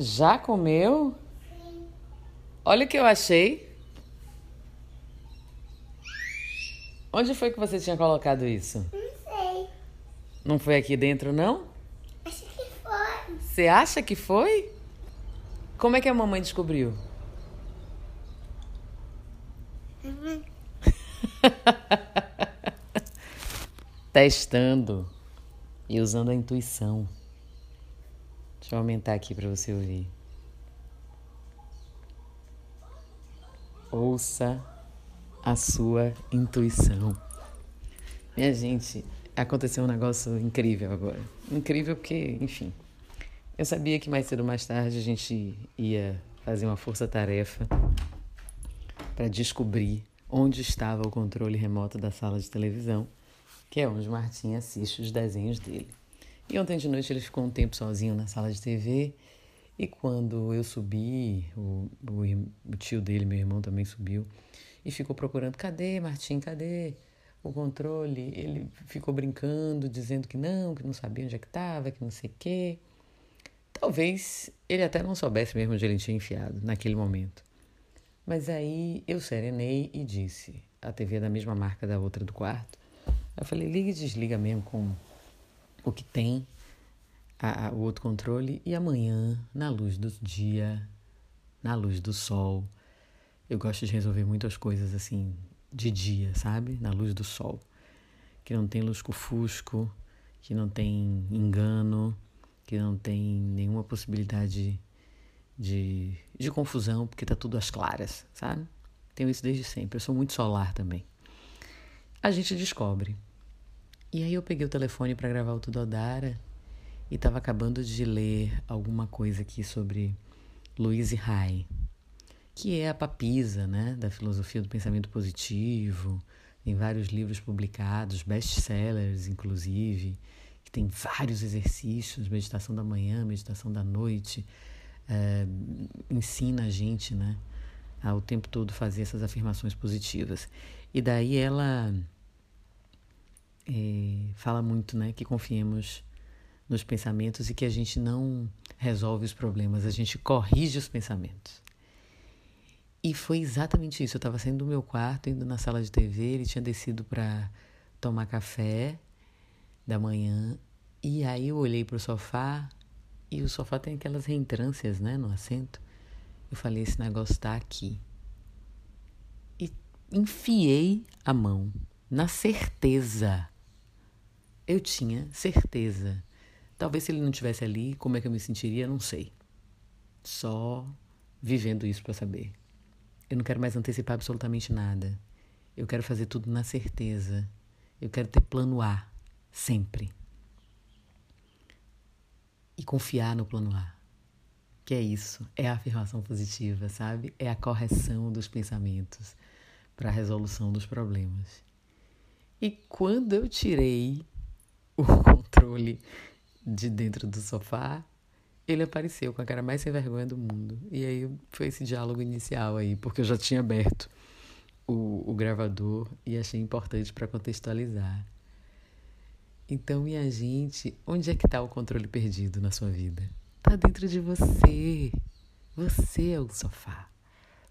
Já comeu? Olha o que eu achei. Onde foi que você tinha colocado isso? Não sei. Não foi aqui dentro, não? Acho que foi. Você acha que foi? Como é que a mamãe descobriu? Uhum. Testando e usando a intuição. Deixa eu aumentar aqui para você ouvir. Ouça a sua intuição. Minha gente, aconteceu um negócio incrível agora. Incrível porque, enfim, eu sabia que mais cedo ou mais tarde a gente ia fazer uma força-tarefa para descobrir onde estava o controle remoto da sala de televisão, que é onde Martim assiste os desenhos dele. E ontem de noite ele ficou um tempo sozinho na sala de TV. E quando eu subi, o, o, o tio dele, meu irmão, também subiu e ficou procurando: cadê, Martim? Cadê o controle? Ele ficou brincando, dizendo que não, que não sabia onde é que estava, que não sei o quê. Talvez ele até não soubesse mesmo onde ele tinha enfiado naquele momento. Mas aí eu serenei e disse: a TV é da mesma marca da outra do quarto. Eu falei: liga e desliga mesmo com o que tem, a, a, o outro controle, e amanhã, na luz do dia, na luz do sol, eu gosto de resolver muitas coisas assim, de dia, sabe? Na luz do sol. Que não tem lusco-fusco, que não tem engano, que não tem nenhuma possibilidade de, de confusão, porque tá tudo às claras, sabe? Tenho isso desde sempre. Eu sou muito solar também. A gente descobre e aí eu peguei o telefone para gravar o Tudo Odara e estava acabando de ler alguma coisa aqui sobre Louise Hay, que é a papisa né, da filosofia do pensamento positivo, tem vários livros publicados, best-sellers inclusive, que tem vários exercícios, meditação da manhã, meditação da noite, é, ensina a gente né, a o tempo todo fazer essas afirmações positivas. E daí ela é, fala muito, né, que confiemos nos pensamentos e que a gente não resolve os problemas, a gente corrige os pensamentos. E foi exatamente isso. Eu estava saindo do meu quarto, indo na sala de TV, ele tinha descido para tomar café da manhã, e aí eu olhei para o sofá, e o sofá tem aquelas reentrâncias, né, no assento. Eu falei: esse negócio está aqui. E enfiei a mão, na certeza eu tinha certeza. Talvez se ele não tivesse ali, como é que eu me sentiria, não sei. Só vivendo isso para saber. Eu não quero mais antecipar absolutamente nada. Eu quero fazer tudo na certeza. Eu quero ter plano A, sempre. E confiar no plano A. Que é isso, é a afirmação positiva, sabe? É a correção dos pensamentos para a resolução dos problemas. E quando eu tirei o controle de dentro do sofá, ele apareceu com a cara mais sem vergonha do mundo. E aí foi esse diálogo inicial aí, porque eu já tinha aberto o, o gravador e achei importante para contextualizar. Então, minha gente, onde é que está o controle perdido na sua vida? Está dentro de você. Você é o sofá.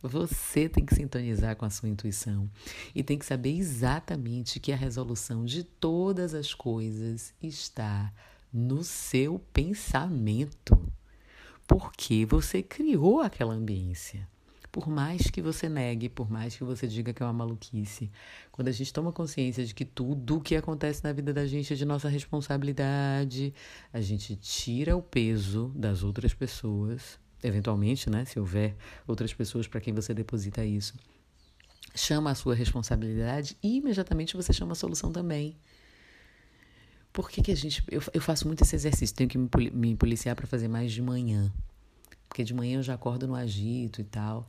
Você tem que sintonizar com a sua intuição e tem que saber exatamente que a resolução de todas as coisas está no seu pensamento. Porque você criou aquela ambiência. Por mais que você negue, por mais que você diga que é uma maluquice, quando a gente toma consciência de que tudo o que acontece na vida da gente é de nossa responsabilidade, a gente tira o peso das outras pessoas eventualmente, né, se houver outras pessoas para quem você deposita isso, chama a sua responsabilidade e imediatamente você chama a solução também. Por que, que a gente. Eu, eu faço muito esse exercício, tenho que me, me policiar para fazer mais de manhã. Porque de manhã eu já acordo no agito e tal,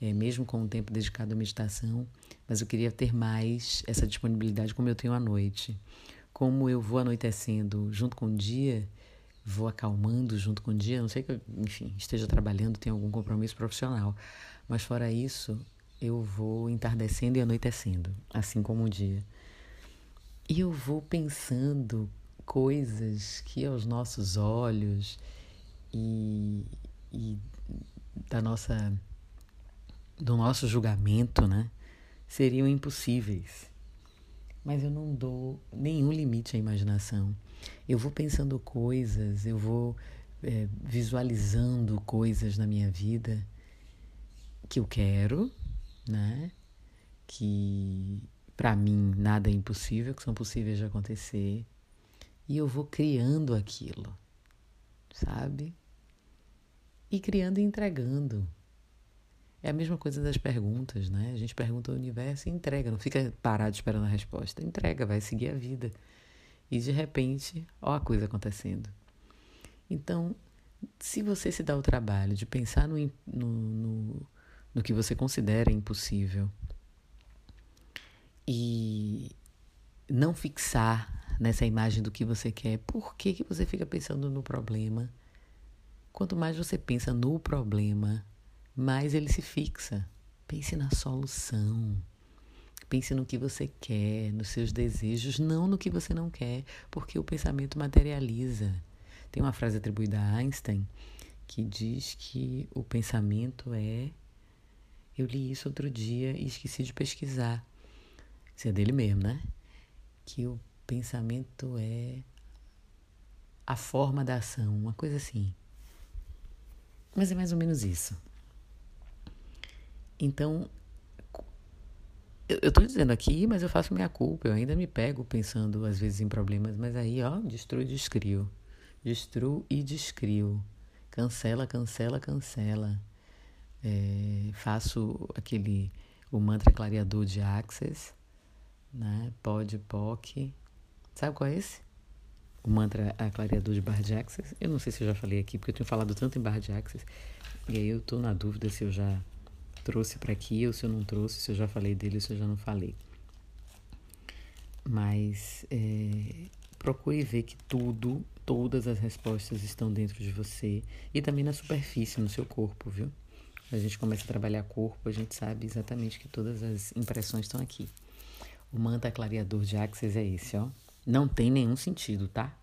é, mesmo com o tempo dedicado à meditação, mas eu queria ter mais essa disponibilidade como eu tenho à noite. Como eu vou anoitecendo junto com o dia, vou acalmando junto com o dia, não sei que eu, enfim, esteja trabalhando, tenha algum compromisso profissional. Mas fora isso, eu vou entardecendo e anoitecendo, assim como o dia. E eu vou pensando coisas que aos nossos olhos e, e da nossa do nosso julgamento, né, seriam impossíveis. Mas eu não dou nenhum limite à imaginação. Eu vou pensando coisas, eu vou é, visualizando coisas na minha vida que eu quero, né? Que para mim nada é impossível, que são possíveis de acontecer. E eu vou criando aquilo, sabe? E criando e entregando. É a mesma coisa das perguntas, né? A gente pergunta ao universo e entrega, não fica parado esperando a resposta. Entrega, vai seguir a vida. E de repente, ó a coisa acontecendo. Então, se você se dá o trabalho de pensar no, no, no, no que você considera impossível e não fixar nessa imagem do que você quer, por que, que você fica pensando no problema? Quanto mais você pensa no problema, mais ele se fixa. Pense na solução. Pense no que você quer, nos seus desejos, não no que você não quer, porque o pensamento materializa. Tem uma frase atribuída a Einstein que diz que o pensamento é. Eu li isso outro dia e esqueci de pesquisar. Isso é dele mesmo, né? Que o pensamento é a forma da ação, uma coisa assim. Mas é mais ou menos isso. Então, eu estou dizendo aqui, mas eu faço minha culpa. Eu ainda me pego pensando, às vezes, em problemas, mas aí, ó, destruo e descrio. Destruo e descrio. Cancela, cancela, cancela. É, faço aquele, o mantra clareador de Access, né? Pod, POC. Sabe qual é esse? O mantra clareador de Bar de Access. Eu não sei se eu já falei aqui, porque eu tenho falado tanto em Bar de Access. E aí eu estou na dúvida se eu já trouxe para aqui ou se eu não trouxe, se eu já falei dele ou se eu já não falei. Mas é, procure ver que tudo, todas as respostas estão dentro de você e também na superfície, no seu corpo, viu? A gente começa a trabalhar corpo, a gente sabe exatamente que todas as impressões estão aqui. O mantra clareador de Axis é esse, ó. Não tem nenhum sentido, tá?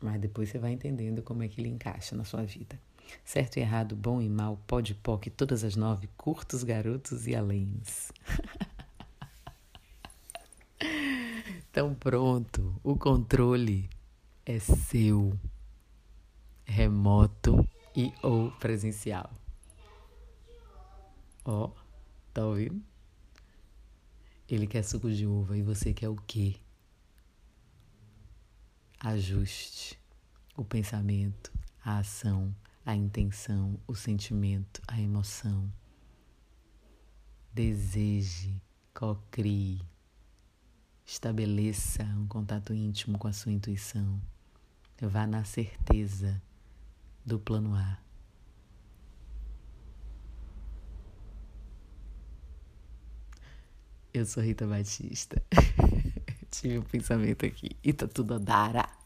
Mas depois você vai entendendo como é que ele encaixa na sua vida. Certo e errado, bom e mal, pode poc, todas as nove, curtos, garotos e aléns. então pronto, o controle é seu, remoto e ou presencial. Ó, tá ouvindo? Ele quer suco de uva e você quer o quê? Ajuste o pensamento, a ação, a intenção, o sentimento, a emoção. Deseje, cocrie, estabeleça um contato íntimo com a sua intuição. Vá na certeza do plano A. Eu sou Rita Batista. Tive um pensamento aqui e tá tudo a dar.